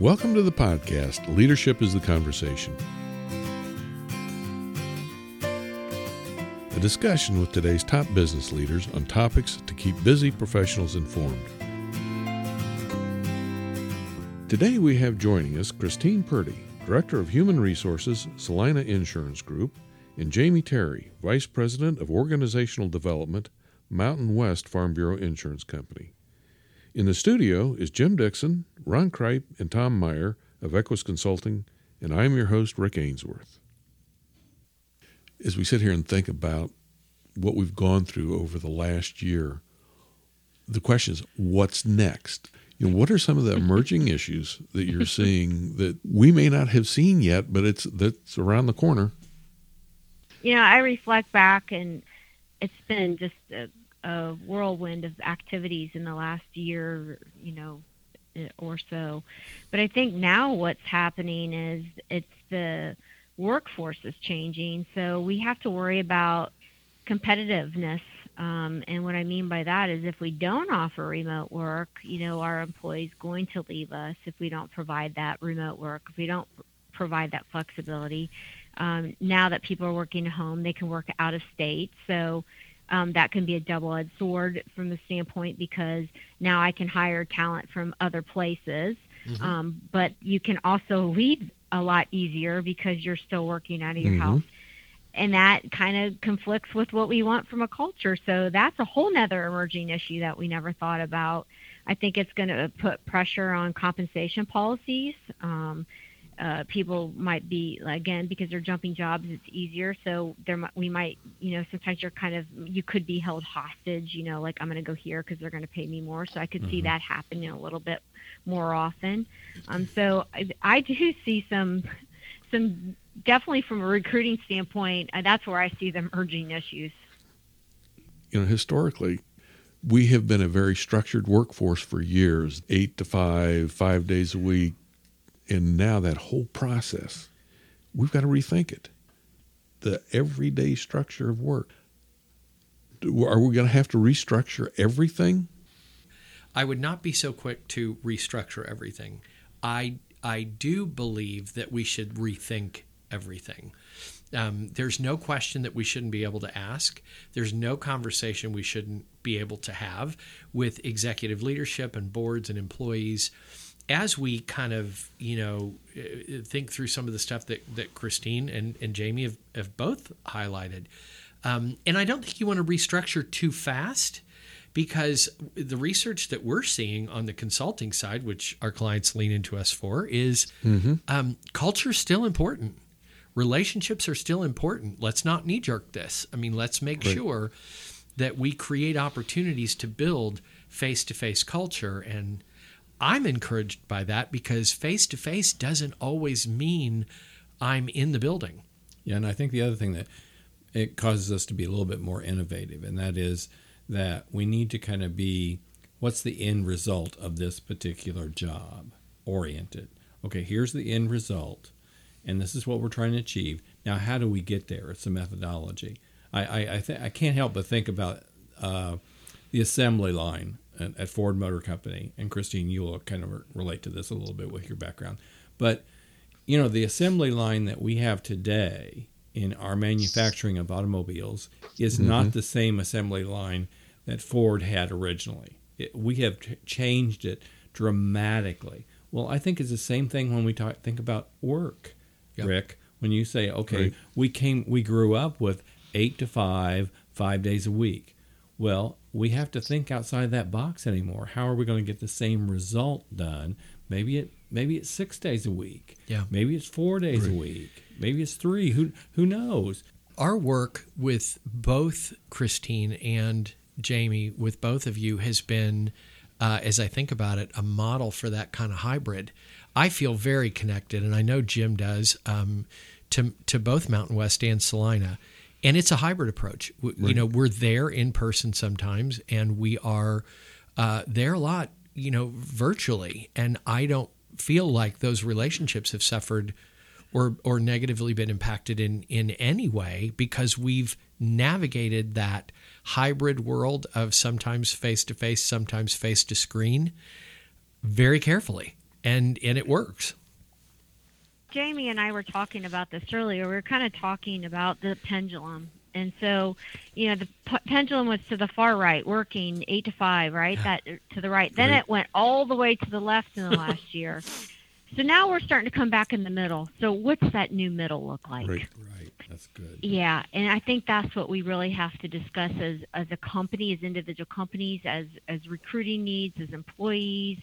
Welcome to the podcast Leadership is the Conversation. A discussion with today's top business leaders on topics to keep busy professionals informed. Today we have joining us Christine Purdy, Director of Human Resources, Celina Insurance Group, and Jamie Terry, Vice President of Organizational Development, Mountain West Farm Bureau Insurance Company. In the studio is Jim Dixon, Ron Kripe, and Tom Meyer of Equus Consulting, and I'm your host, Rick Ainsworth. As we sit here and think about what we've gone through over the last year, the question is, what's next? You know, what are some of the emerging issues that you're seeing that we may not have seen yet, but it's that's around the corner? You know, I reflect back, and it's been just a, a whirlwind of activities in the last year, you know, or so. But I think now what's happening is it's the workforce is changing, so we have to worry about competitiveness um, and what I mean by that is if we don't offer remote work, you know, our employees going to leave us if we don't provide that remote work, if we don't provide that flexibility. Um, now that people are working at home, they can work out of state. So um, that can be a double-edged sword from the standpoint because now I can hire talent from other places, mm-hmm. um, but you can also leave a lot easier because you're still working out of your mm-hmm. house and that kind of conflicts with what we want from a culture. So that's a whole nother emerging issue that we never thought about. I think it's going to put pressure on compensation policies. Um, uh, people might be again because they're jumping jobs. It's easier, so there we might, you know, sometimes you're kind of you could be held hostage. You know, like I'm going to go here because they're going to pay me more. So I could mm-hmm. see that happening a little bit more often. Um, so I, I do see some some definitely from a recruiting standpoint, uh, that's where I see the emerging issues. You know, historically, we have been a very structured workforce for years, eight to five, five days a week. And now that whole process, we've got to rethink it. The everyday structure of work. Are we going to have to restructure everything? I would not be so quick to restructure everything. I I do believe that we should rethink everything. Um, there's no question that we shouldn't be able to ask. There's no conversation we shouldn't be able to have with executive leadership and boards and employees as we kind of, you know, uh, think through some of the stuff that, that Christine and, and Jamie have, have both highlighted. Um, and I don't think you want to restructure too fast because the research that we're seeing on the consulting side, which our clients lean into us for, is mm-hmm. um, culture is still important relationships are still important. Let's not knee jerk this. I mean, let's make right. sure that we create opportunities to build face to face culture. And I'm encouraged by that because face to face doesn't always mean I'm in the building. Yeah, and I think the other thing that it causes us to be a little bit more innovative, and that is that we need to kind of be what's the end result of this particular job oriented. Okay, here's the end result and this is what we're trying to achieve. Now, how do we get there? It's a methodology. I I, I, th- I can't help but think about uh, the assembly line at, at, Ford Motor Company, and Christine, you'll kind of relate to this a little bit with your background, but you know the assembly line that we have today in our manufacturing of automobiles is mm-hmm. not the same assembly line that Ford had originally. It, we have t- changed it dramatically. Well, I think it's the same thing when we talk, think about work yep. Rick, when you say, okay, right. we came, we grew up with eight to five, five days a week. Well, we have to think outside that box anymore. How are we going to get the same result done? Maybe it, maybe it's six days a week. Yeah. Maybe it's four days right. a week. Maybe it's three. Who, who knows? Our work with both Christine and Jamie, with both of you, has been, uh, as I think about it, a model for that kind of hybrid. I feel very connected, and I know Jim does, um, to to both Mountain West and Celina, and it's a hybrid approach. right. You know, we're there in person sometimes, and we are uh, there a lot. You know, virtually, and I don't feel like those relationships have suffered or or negatively been impacted in in any way because we've navigated that hybrid world of sometimes face to face, sometimes face to screen very carefully and and it works. Jamie and I were talking about this earlier. We were kind of talking about the pendulum. And so, you know, the p- pendulum was to the far right, working eight to five, right? Yeah. That to the right. Then it went all the way to the left in the last year. So now we're starting to come back in the middle. So what's that new middle look like? Right. Right. That's good. Yeah, and I think that's what we really have to discuss as as a company, as individual companies, as as recruiting needs, as employees,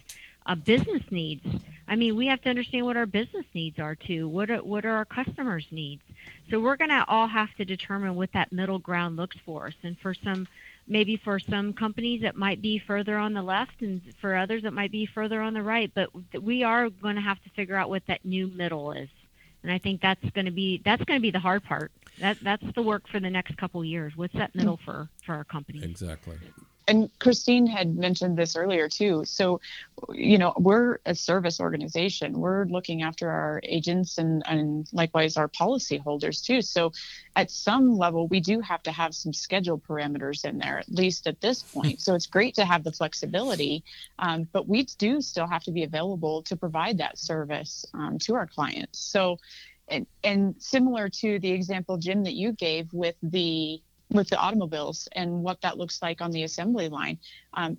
uh, business needs. I mean, we have to understand what our business needs are too. What are what are our customers' needs? So we're going to all have to determine what that middle ground looks for us. And for some, maybe for some companies, it might be further on the left, and for others, it might be further on the right. But we are going to have to figure out what that new middle is. And I think that's going to be that's going to be the hard part. That that's the work for the next couple of years. What's that middle for for our company? Exactly. And Christine had mentioned this earlier too. So, you know, we're a service organization. We're looking after our agents and, and likewise our policyholders too. So, at some level, we do have to have some schedule parameters in there, at least at this point. So, it's great to have the flexibility, um, but we do still have to be available to provide that service um, to our clients. So, and, and similar to the example, Jim, that you gave with the with the automobiles and what that looks like on the assembly line. Um,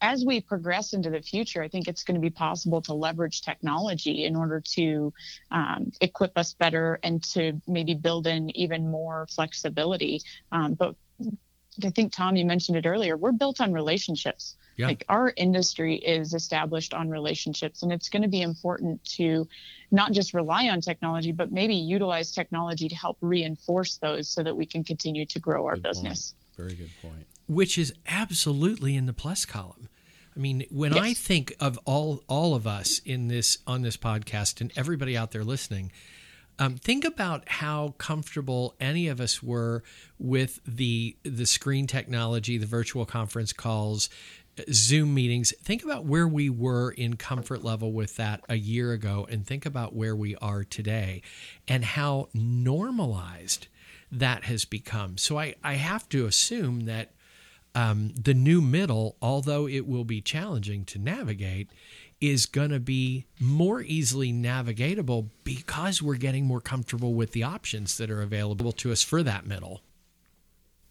as we progress into the future, I think it's going to be possible to leverage technology in order to um, equip us better and to maybe build in even more flexibility. Um, but I think, Tom, you mentioned it earlier, we're built on relationships. Yeah. Like our industry is established on relationships, and it's going to be important to not just rely on technology, but maybe utilize technology to help reinforce those so that we can continue to grow our Good point. business. Very good point. which is absolutely in the plus column. I mean, when I think of all all of us in this on this podcast and everybody out there listening, um, think about how comfortable any of us were with the the screen technology, the virtual conference calls, Zoom meetings. Think about where we were in comfort level with that a year ago, and think about where we are today, and how normalized that has become. So I, I have to assume that um, the new middle, although it will be challenging to navigate, is going to be more easily navigatable because we're getting more comfortable with the options that are available to us for that middle.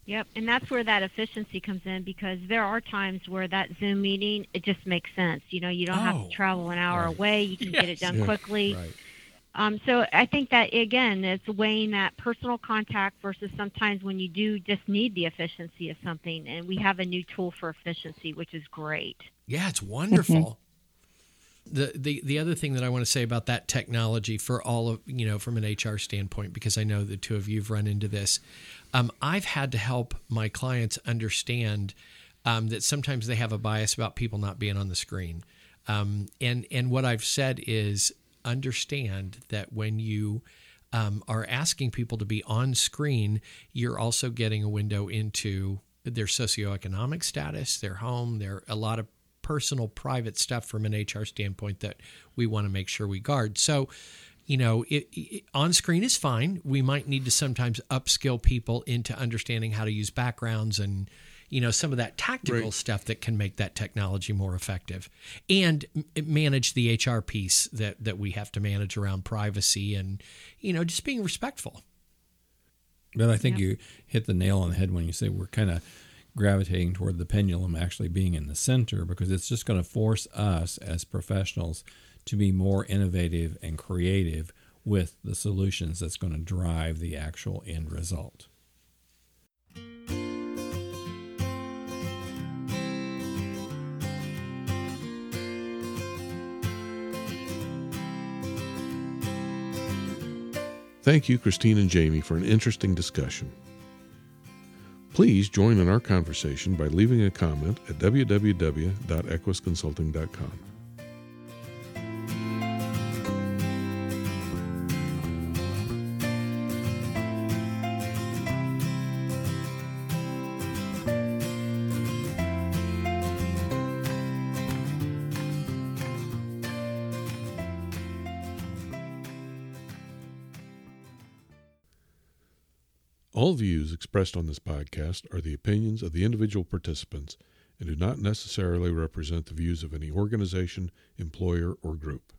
Yep, and that's where that efficiency comes in because there are times where that Zoom meeting it just makes sense. You know, you don't have Oh, to travel an hour right. away; you can get it done Yeah. quickly. Right. Um, so I think that again, it's weighing that personal contact versus sometimes when you do just need the efficiency of something, and we have a new tool for efficiency, which is great. Yeah, it's wonderful. The, the the other thing that I want to say about that technology for all of you know from an HR standpoint because I know the two of you've run into this, um, I've had to help my clients understand um, that sometimes they have a bias about people not being on the screen, um, and and what I've said is understand that when you um, are asking people to be on screen, you're also getting a window into their socioeconomic status, their home, their a lot of personal private stuff from an HR standpoint that we want to make sure we guard. So, you know, it, it, on screen is fine. We might need to sometimes upskill people into understanding how to use backgrounds and you know some of that tactical Right. stuff that can make that technology more effective and m- manage the HR piece that that we have to manage around privacy and you know just being respectful. But I think Yeah. you hit the nail on the head when you say we're kind of gravitating toward the pendulum actually being in the center because it's just going to force us as professionals to be more innovative and creative with the solutions that's going to drive the actual end result. Thank you, Christine and Jamie, for an interesting discussion. Please join in our conversation by leaving a comment at www.equisconsulting.com. All views expressed on this podcast are the opinions of the individual participants and do not necessarily represent the views of any organization, employer, or group.